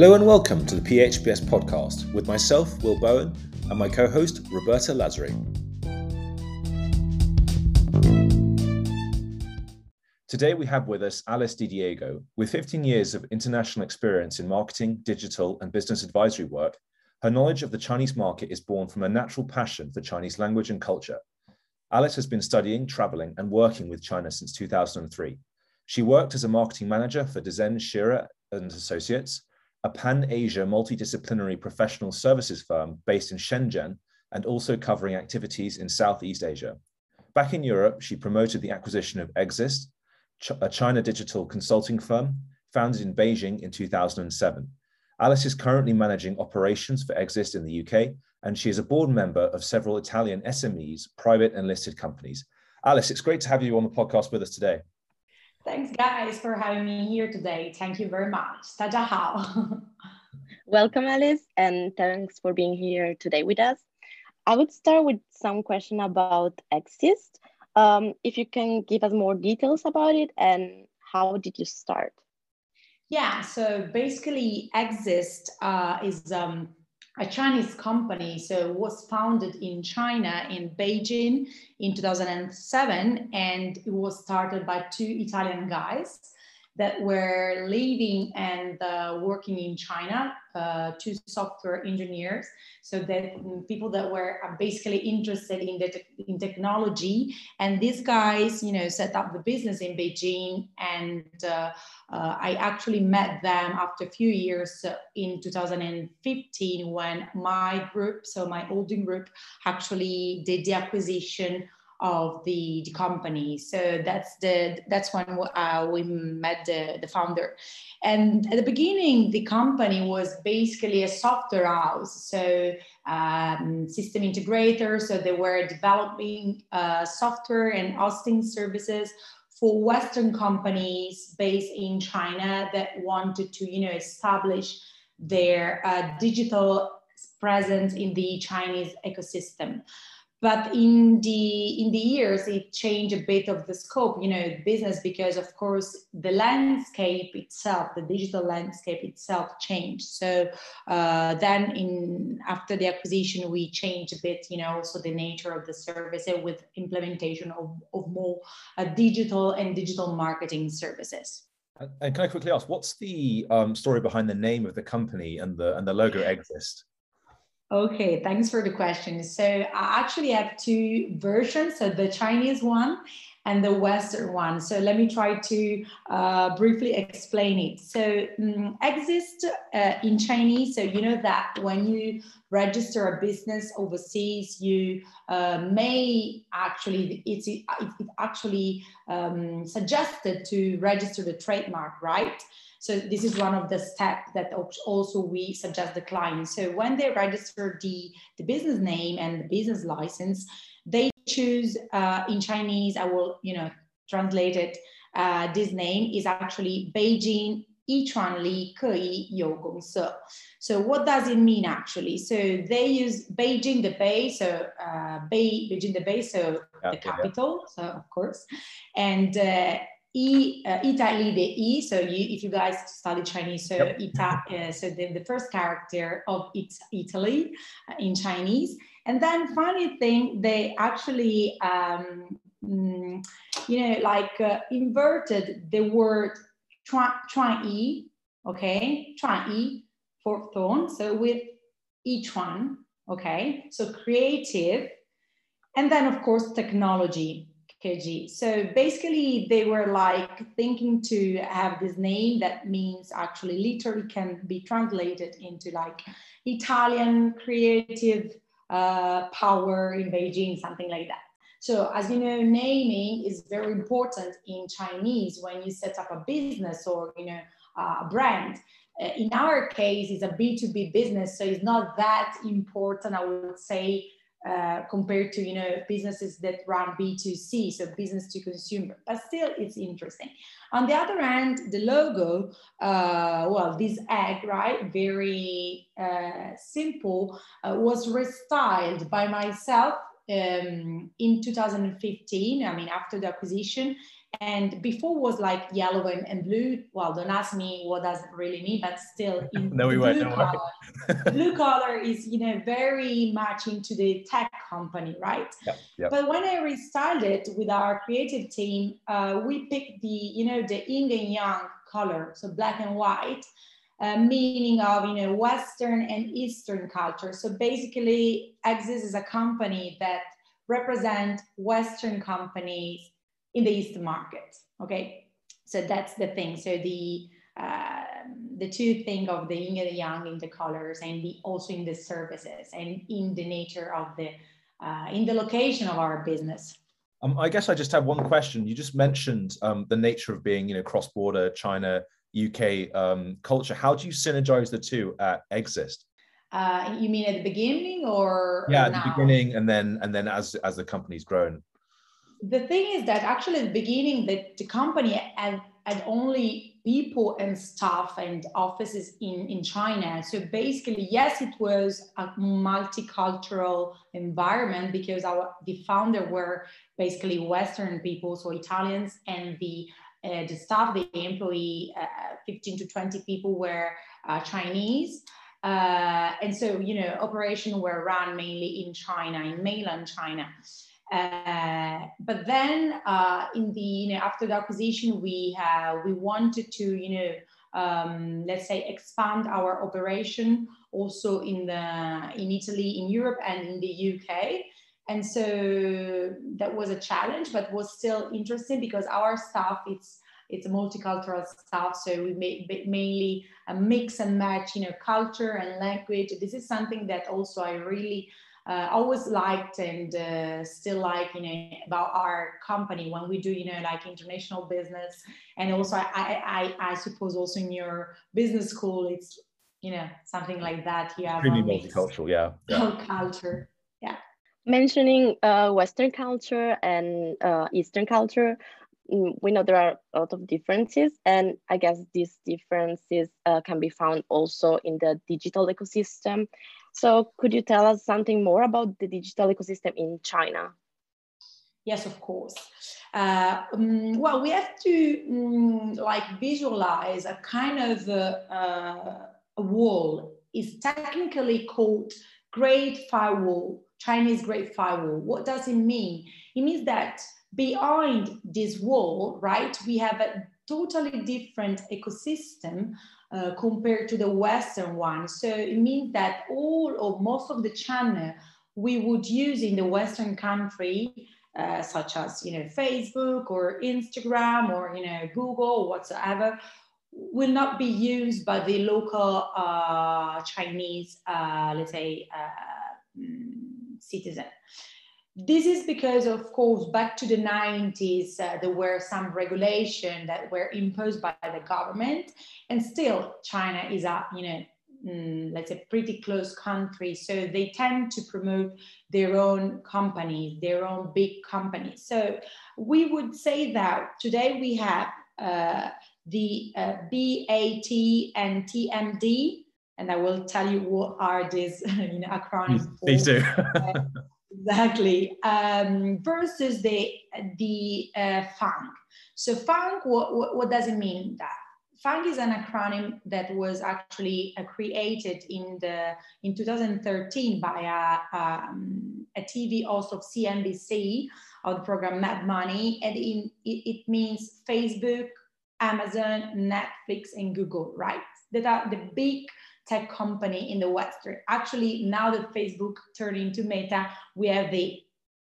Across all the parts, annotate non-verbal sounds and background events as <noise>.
Hello and welcome to the PHBS podcast with myself, Will Bowen, and my co host, Roberta Lazari. Today we have with us Alice Di Diego. With 15 years of international experience in marketing, digital, and business advisory work, her knowledge of the Chinese market is born from a natural passion for Chinese language and culture. Alice has been studying, traveling, and working with China since 2003. She worked as a marketing manager for Dezan Shira and Associates, a pan-Asia multidisciplinary professional services firm based in Shenzhen and also covering activities in Southeast Asia. Back in Europe, she promoted the acquisition of Exist, a China digital consulting firm founded in Beijing in 2007. Alice is currently managing operations for Exist in the UK, and she is a board member of several Italian SMEs, private and listed companies. Alice, it's great to have you on the podcast with us today. Thanks, guys, for having me here today. Thank you very much. 大家好. <laughs> Welcome, Alice, and thanks for being here today with us. I would start with some question about Exist. Um, if you can give us more details about it and how did you start? Yeah, so basically, Exist uh, is um, a Chinese company. So was founded in China in Beijing in 2007, and it was started by two Italian guys that were living and uh, working in China, uh, two software engineers. So that people that were uh, basically interested in the te- in technology, and these guys, you know, set up the business in Beijing. And uh, uh, I actually met them after a few years uh, in 2015 when my group, so my holding group, actually did the acquisition of the, the company. So that's the that's when uh, we met the, the founder. And at the beginning, the company was basically a software house, so um, system integrator. So they were developing uh, software and hosting services for Western companies based in China that wanted to, you know, establish their uh, digital presence in the Chinese ecosystem but in the in the years it changed a bit of the scope you know business because of course the landscape itself the digital landscape itself changed. So uh, then in after the acquisition we changed a bit you know also the nature of the service with implementation of, of more uh, digital and digital marketing services. And can I quickly ask, what's the um, story behind the name of the company and the and the logo Exist? Okay, thanks for the question. So I actually have two versions, so the Chinese one and the Western one. So let me try to uh, briefly explain it. So um, exist uh, in Chinese. So you know that when you register a business overseas, you uh, may actually it's it, it actually um, suggested to register the trademark, right? So this is one of the steps that also we suggest the client. So when they register the, the business name and the business license, they choose uh, in Chinese, I will, you know, translate it. Uh, this name is actually Beijing Yichuan Li Keyi You Gong Se. So what does it mean actually? So they use Beijing the Bay, so uh, Bay, Beijing the Bay, so yeah, the capital, yeah. so of course, and uh, E, uh, Italy, the E. So you, if you guys study Chinese, so yep. Ita, uh, so the, the first character of it, Italy uh, in Chinese. And then funny thing, they actually, um, mm, you know, like uh, inverted the word chuan yi, okay, chuan yi for tone. So with each one, okay. So creative, and then of course technology KG. So basically, they were like thinking to have this name that means actually literally can be translated into like Italian creative uh, power in Beijing, something like that. So as you know, naming is very important in Chinese when you set up a business or you know a brand. Uh, in our case, it's a B2B business, so it's not that important, I would say, uh, compared to you know businesses that run b2c so business to consumer. But still it's interesting. On the other hand the logo uh, well this egg right very uh, simple uh, was restyled by myself um, in 2015 i mean after the acquisition And before was like yellow and, and blue. Well, don't ask me what does it really mean, but still, <laughs> no, we won't. Blue color, <laughs> blue color is you know very much into the tech company, right? Yep, yep. But when I restarted with our creative team, uh, we picked the you know the yin and yang color, so black and white. Uh, meaning of you know Western and Eastern culture. So basically, Exist is a company that represent Western companies in the Eastern market. Okay, so that's the thing. So the uh, the two thing of the yin and the yang in the colors and the also in the services and in the nature of the uh, in the location of our business. Um, I guess I just have one question. You just mentioned um, the nature of being, you know, cross-border China, UK um, culture. How do you synergize the two at Exist? Uh, you mean at the beginning or yeah, at the beginning, and then and then as as the company's grown. The thing is that actually at the beginning that the company had, had only people and staff and offices in, in China. So basically, yes, it was a multicultural environment because our the founder were basically Western people, so Italians, and the uh, the staff, the employee, uh, 15 to 20 people were uh, Chinese. Uh, and so, you know, operations were run mainly in China, in mainland China. Uh, but then uh, in the you know after the acquisition we we wanted to you know um, let's say expand our operation also in the in Italy in Europe and in the UK and so that was a challenge but was still interesting because our staff it's it's a multicultural staff so we made mainly a mix and match you know culture and language. This is something that also I really uh, always liked and uh, still like you know about our company when we do you know like international business and also I, I, I suppose also in your business school it's you know something like that you have Extremely a mix multicultural, yeah. yeah. culture yeah Mentioning uh, Western culture and uh, Eastern culture, mm, we know there are a lot of differences, and I guess these differences uh, can be found also in the digital ecosystem. So, could you tell us something more about the digital ecosystem in China? Yes, of course. Uh, um, well, we have to um, like visualize a kind of uh, a wall. It's technically called Great Firewall, Chinese Great Firewall. What does it mean? It means that behind this wall, right, we have a totally different ecosystem uh, compared to the Western one. So it means that all or most of the channel we would use in the Western country uh, such as you know Facebook or Instagram or you know Google or whatsoever, will not be used by the local uh, Chinese, uh, let's say, uh, mm, citizen. This is because, of course, back to the 90s, uh, there were some regulation that were imposed by the government, and still China is a, you know, mm, let's say pretty close country. So they tend to promote their own companies their own big companies. So we would say that today we have uh, the uh, BAT and TMD and i will tell you what are these <laughs> you know acronyms Please do. <laughs> exactly. Um, versus the the uh, so FANG what, what, what does it mean that? FANG is an acronym that was actually uh, created in the in 2013 by a, um, a TV host of CNBC of the program Mad Money, and in, it, it, means Facebook, Amazon, Netflix, and Google, right? That are the big tech company in the Western. Actually, now that Facebook turned into Meta, we have the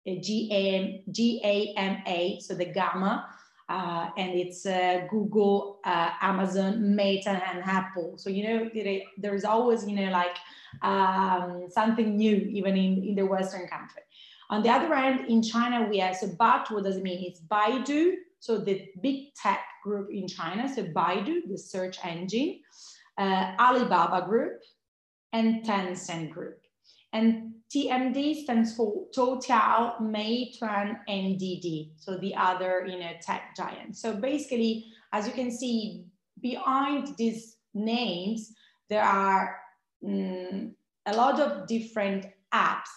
uh, GAM, GAMA, so the Gamma uh, and it's uh, Google, uh, Amazon, Meta, and Apple. So you know there is always you know like um, something new even in, in the Western country. On the other hand, in China we have so BAT what does it mean? It's Baidu, so the big tech group in China. So Baidu, the search engine, uh, Alibaba Group, and Tencent Group. And TMD stands for Toutiao, Meituan, Didi. So the other, you know, tech giant. So basically, as you can see, behind these names, there are um, a lot of different apps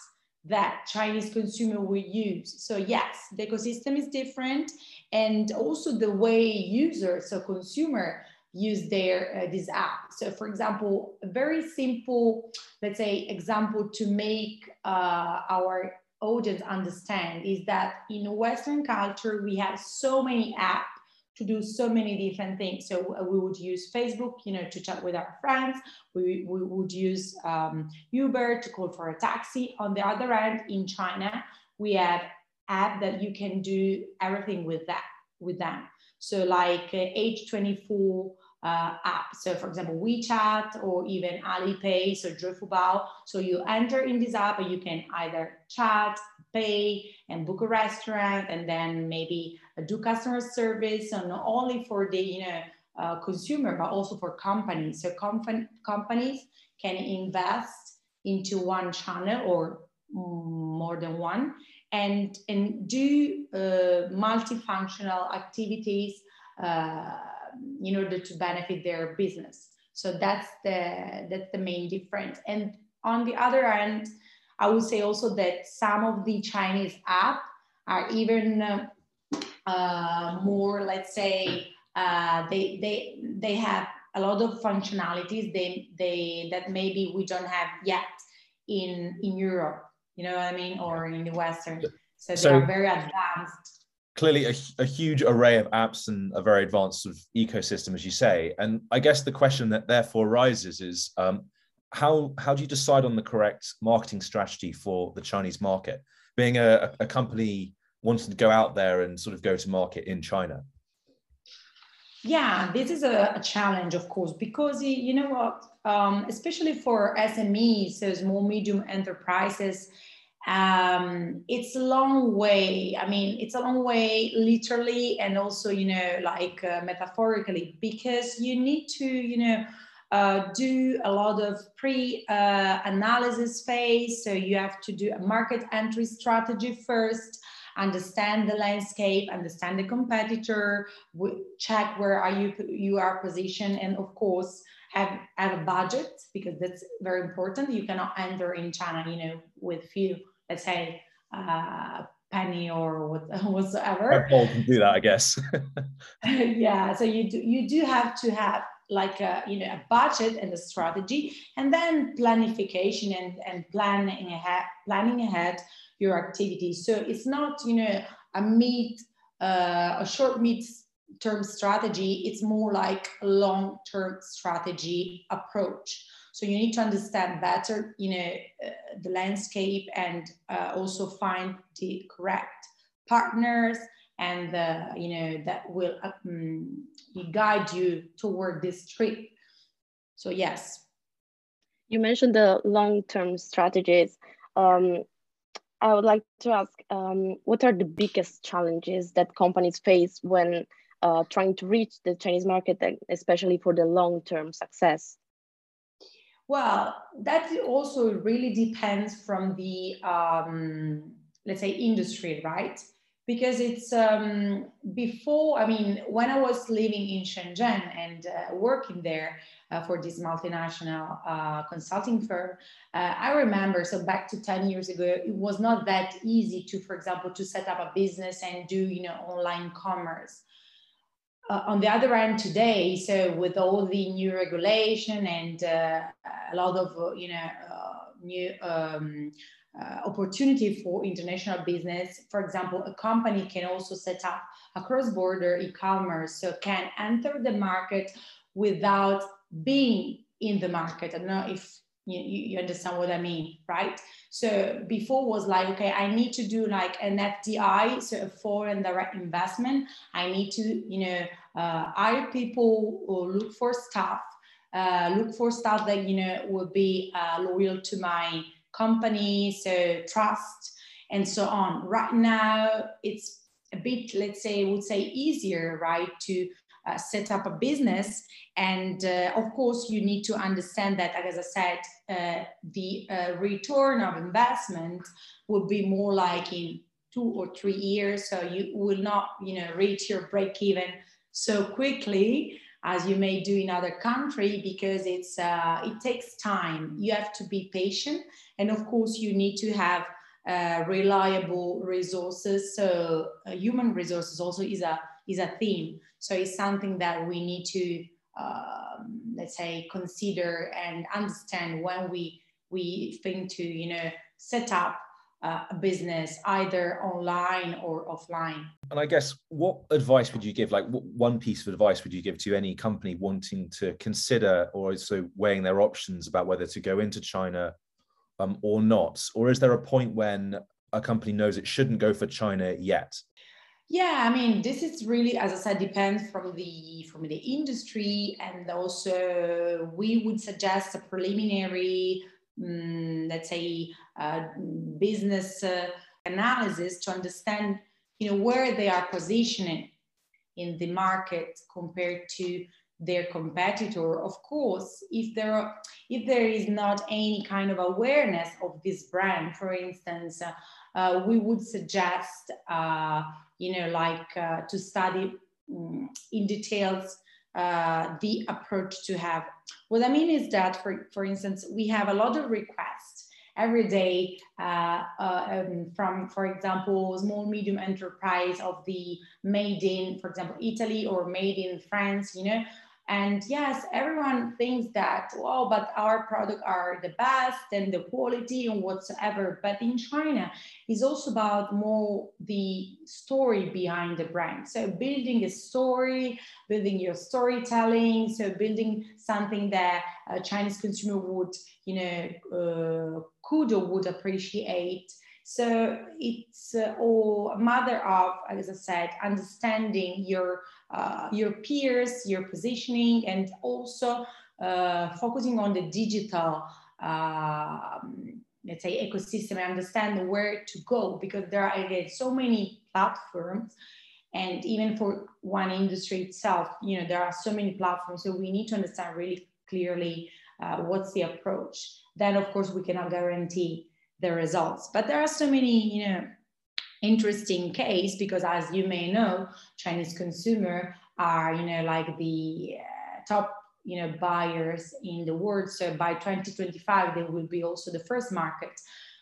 that Chinese consumer will use. So yes, the ecosystem is different, and also the way users, so consumer, use their uh, this app. So for example, a very simple, let's say, example to make uh, our audience understand is that in Western culture we have so many apps to do so many different things. So uh, we would use Facebook, you know, to chat with our friends. We, we would use um, Uber to call for a taxi. On the other end, in China, we have app that you can do everything with that with them. So like uh, H24 uh, app. So for example, WeChat or even Alipay, so Zhifubao. So you enter in this app and you can either chat, pay and book a restaurant and then maybe do customer service and not only for the you know uh, consumer but also for companies. So com- companies can invest into one channel or more than one and, and do uh, multifunctional activities uh, in order to benefit their business. So that's the that's the main difference. And on the other hand, I would say also that some of the Chinese app are even uh, uh, more, let's say, uh, they they they have a lot of functionalities they they that maybe we don't have yet in in Europe. You know what I mean, or in the Western. So, so they are very advanced clearly a, a, huge array of apps and a very advanced sort of ecosystem, as you say. And I guess the question that therefore arises is um, how how do you decide on the correct marketing strategy for the Chinese market? Being a, a company wanting to go out there and sort of go to market in China. Yeah, this is a, a challenge, of course, because you know what, um, especially for SMEs, so small medium enterprises um, it's a long way. I mean, it's a long way literally and also, you know, like uh, metaphorically, because you need to, you know, uh, do a lot of pre uh, analysis phase. So you have to do a market entry strategy first, understand the landscape, understand the competitor, check where are you you are positioned, and of course have have a budget because that's very important. You cannot enter in China, you know, with few let's say uh, penny or what, <laughs> whatsoever. All can do that, I guess. <laughs> <laughs> yeah, so you do you do have to have like a you know a budget and a strategy, and then planification and and planning ahead planning ahead your activities. So it's not you know a mid uh, a short mid term strategy. It's more like a long term strategy approach. So you need to understand better, you know, uh, the landscape and uh, also find the correct partners and uh, you know that will um, guide you toward this trip. So yes. You mentioned the long-term strategies. Um, I would like to ask, um, what are the biggest challenges that companies face when uh, trying to reach the Chinese market, especially for the long-term success? Well, that also really depends from the, um, let's say, industry, right? Because it's um, before, I mean, when I was living in Shenzhen and uh, working there uh, for this multinational uh, consulting firm, uh, I remember, so back to 10 years ago, it was not that easy to, for example, to set up a business and do, you know, online commerce uh, on the other end today, so with all the new regulation and uh, a lot of uh, you know uh, new um, uh, opportunity for international business, for example, a company can also set up a cross-border e-commerce, so can enter the market without being in the market. I don't know if you, you understand what I mean, right? So before was like, okay, I need to do like an FDI, so a foreign direct investment. I need to, you know, uh, hire people or look for staff, uh, look for staff that, you know, will be uh, loyal to my company, so trust and so on. Right now, it's a bit, let's say, would say easier, right, to uh, set up a business. And uh, of course, you need to understand that, as I said, uh, the uh, return of investment would be more like in two or three years. So you will not, you know, reach your break even so quickly as you may do in other country because it's uh, it takes time. You have to be patient, and of course, you need to have uh, reliable resources. So uh, human resources also is a is a theme. So it's something that we need to um, let's say consider and understand when we we think to you know set up uh, a business either online or offline. And I guess what advice would you give? Like, what one piece of advice would you give to any company wanting to consider or also weighing their options about whether to go into China um, or not? Or is there a point when a company knows it shouldn't go for China yet? Yeah, I mean, this is really, as I said, depends from the from the industry, and also we would suggest a preliminary um, let's say, uh, business uh, analysis to understand, you know, where they are positioning in the market compared to their competitor. Of course, if there are, if there is not any kind of awareness of this brand, for instance, uh, uh we would suggest, uh, you know, like uh, to study um, in details uh, the approach to have. What I mean is that, for, for instance, we have a lot of requests every day uh, uh, um, from, for example, small medium enterprise of the made in, for example, Italy or made in France, you know, and yes, everyone thinks that, oh, but our product are the best and the quality and whatsoever. But in China, it's also about more the story behind the brand. So building a story, building your storytelling, so building something that a Chinese consumer would, you know, uh, could or would appreciate. So it's uh, all a matter of, as I said, understanding your uh, your peers, your positioning, and also uh, focusing on the digital, um, let's say, ecosystem and understand where to go because there are again so many platforms. And even for one industry itself, you know, there are so many platforms. So we need to understand really clearly uh, what's the approach. Then, of course, we cannot guarantee the results. But there are so many, you know, interesting case because as you may know, Chinese consumer are, you know, like the uh, top, you know, buyers in the world. So by 2025, they will be also the first market,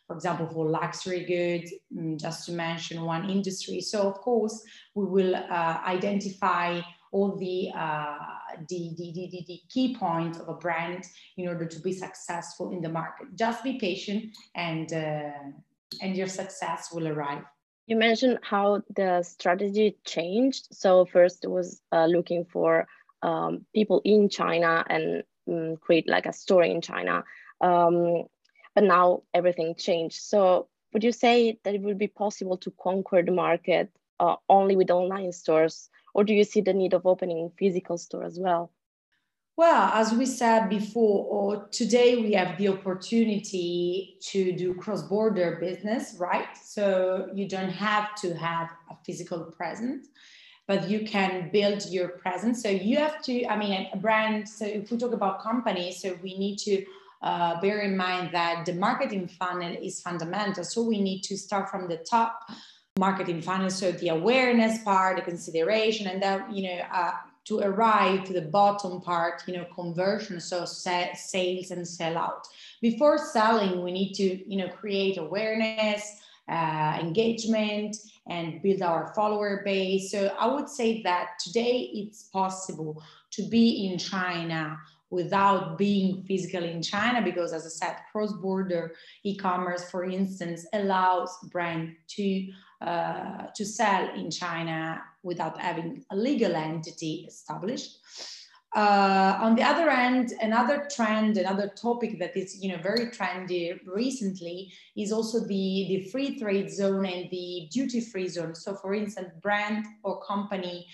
for example, for luxury goods, mm, just to mention one industry. So of course, we will uh, identify all the, uh, the, the, the, the, key points of a brand in order to be successful in the market. Just be patient and, uh, and your success will arrive. You mentioned how the strategy changed. So first it was uh, looking for um, people in China and um, create like a store in China. Um, but now everything changed. So would you say that it would be possible to conquer the market uh, only with online stores or do you see the need of opening physical store as well? Well, as we said before, today we have the opportunity to do cross-border business, right? So you don't have to have a physical presence, but you can build your presence. So you have to, I mean, a brand. So if we talk about companies, so we need to uh, bear in mind that the marketing funnel is fundamental. So we need to start from the top marketing funnel. So the awareness part, the consideration, and then, you know, uh, to arrive to the bottom part, you know, conversion, so sales and sell out. Before selling, we need to, you know, create awareness, uh, engagement, and build our follower base. So I would say that today it's possible to be in China without being physically in China because as I said, cross-border e-commerce, for instance, allows brand to uh, to sell in China without having a legal entity established. Uh, on the other end, another trend, another topic that is you know very trendy recently is also the, the free trade zone and the duty free zone. So, for instance, brand or company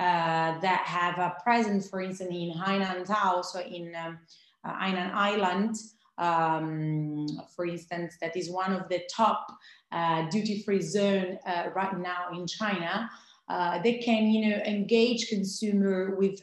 uh, that have a presence, for instance, in Hainan Dao, so in um, uh, Hainan Island, um, for instance, that is one of the top uh, duty-free zone uh, right now in China. Uh, they can, you know, engage consumer with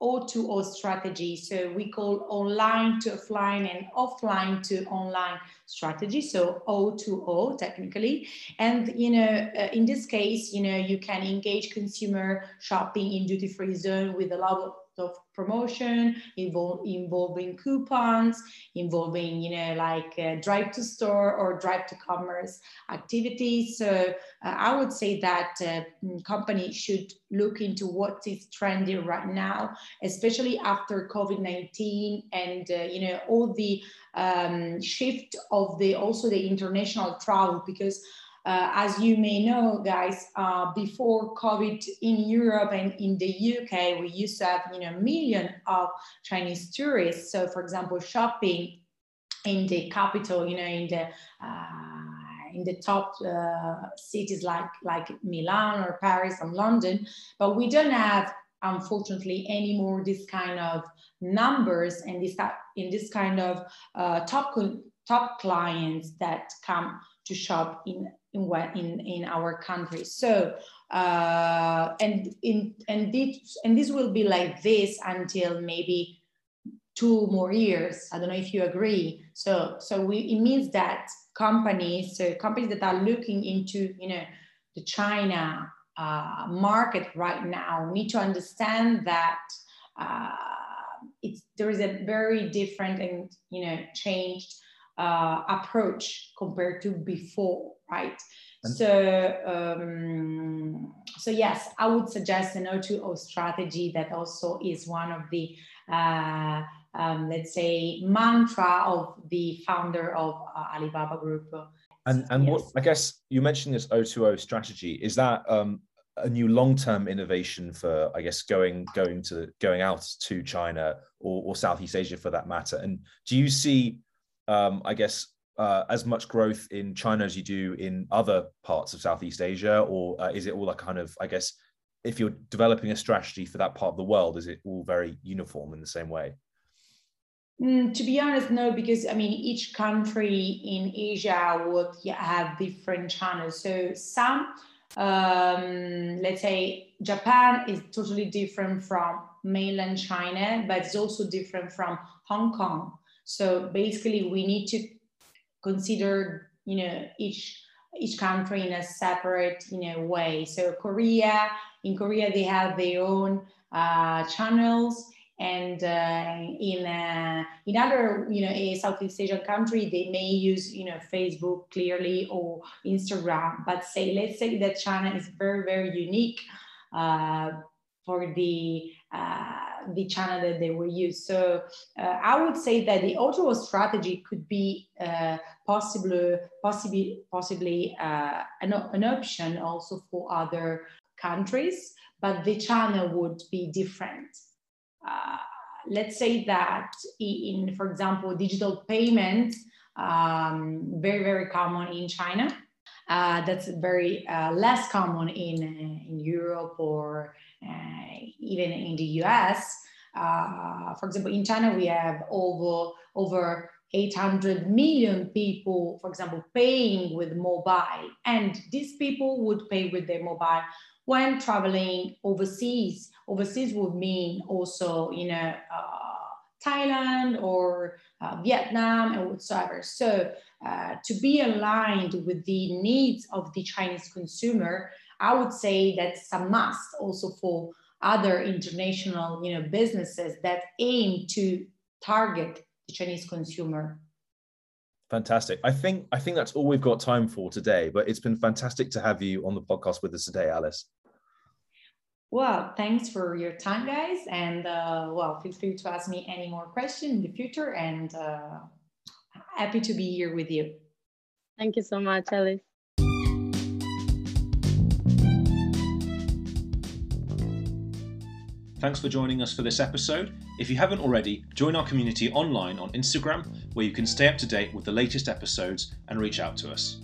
O2O strategy. So we call online to offline and offline to online strategy. So O2O technically. And, you know, uh, in this case, you know, you can engage consumer shopping in duty free zone with a lot of of promotion, involve, involving coupons, involving, you know, like uh, drive to store or drive to commerce activities. So uh, I would say that uh, companies should look into what is trendy right now, especially after COVID-19 and, uh, you know, all the um, shift of the, also the international travel because uh, as you may know, guys, uh, before COVID in Europe and in the UK, we used to have, you know, million of Chinese tourists. So, for example, shopping in the capital, you know, in the uh, in the top uh, cities like like Milan or Paris and London, but we don't have, unfortunately, anymore this kind of numbers and this in this kind of uh, top top clients that come to shop in in what in in our country. So uh, and in and this and this will be like this until maybe two more years. I don't know if you agree. So so we it means that companies so companies that are looking into you know the china uh, market right now need to understand that uh, it's there is a very different and you know changed uh, approach compared to before, right? And so, um, so yes, I would suggest an O2O strategy that also is one of the, uh, um, let's say, mantra of the founder of uh, Alibaba Group. And and yes. what I guess you mentioned this O2O strategy is that um, a new long-term innovation for I guess going going to going out to China or, or Southeast Asia for that matter. And do you see um, I guess, uh, as much growth in China as you do in other parts of Southeast Asia, or uh, is it all like kind of, I guess, if you're developing a strategy for that part of the world, is it all very uniform in the same way? Mm, to be honest, no, because I mean, each country in Asia would have different channels. So some, um, let's say, Japan is totally different from mainland China, but it's also different from Hong Kong. So basically, we need to consider, you know, each each country in a separate, you know, way. So Korea, in Korea, they have their own uh, channels, and uh, in uh, in other, you know, a Southeast Asian country, they may use, you know, Facebook clearly or Instagram. But say, let's say that China is very, very unique uh, for the uh, the channel that they will use. So uh, I would say that the O2O strategy could be uh, possibly, possibly, possibly uh, an, an option also for other countries, but the channel would be different. Uh, let's say that in, for example, digital payment, um, very, very common in China. Uh, that's very uh, less common in, in Europe or even in the US. Uh, for example, in China, we have over, over 800 million people, for example, paying with mobile. And these people would pay with their mobile when traveling overseas. Overseas would mean also, you know, uh, Thailand or uh, Vietnam and whatsoever. So uh, to be aligned with the needs of the Chinese consumer, I would say that's a must also for other international you know, businesses that aim to target the Chinese consumer. Fantastic. I think I think that's all we've got time for today. But it's been fantastic to have you on the podcast with us today, Alice. Well, thanks for your time, guys, and uh, well, feel free to ask me any more questions in the future. And uh, happy to be here with you. Thank you so much, Alice. Thanks for joining us for this episode. If you haven't already, join our community online on Instagram, where you can stay up to date with the latest episodes and reach out to us.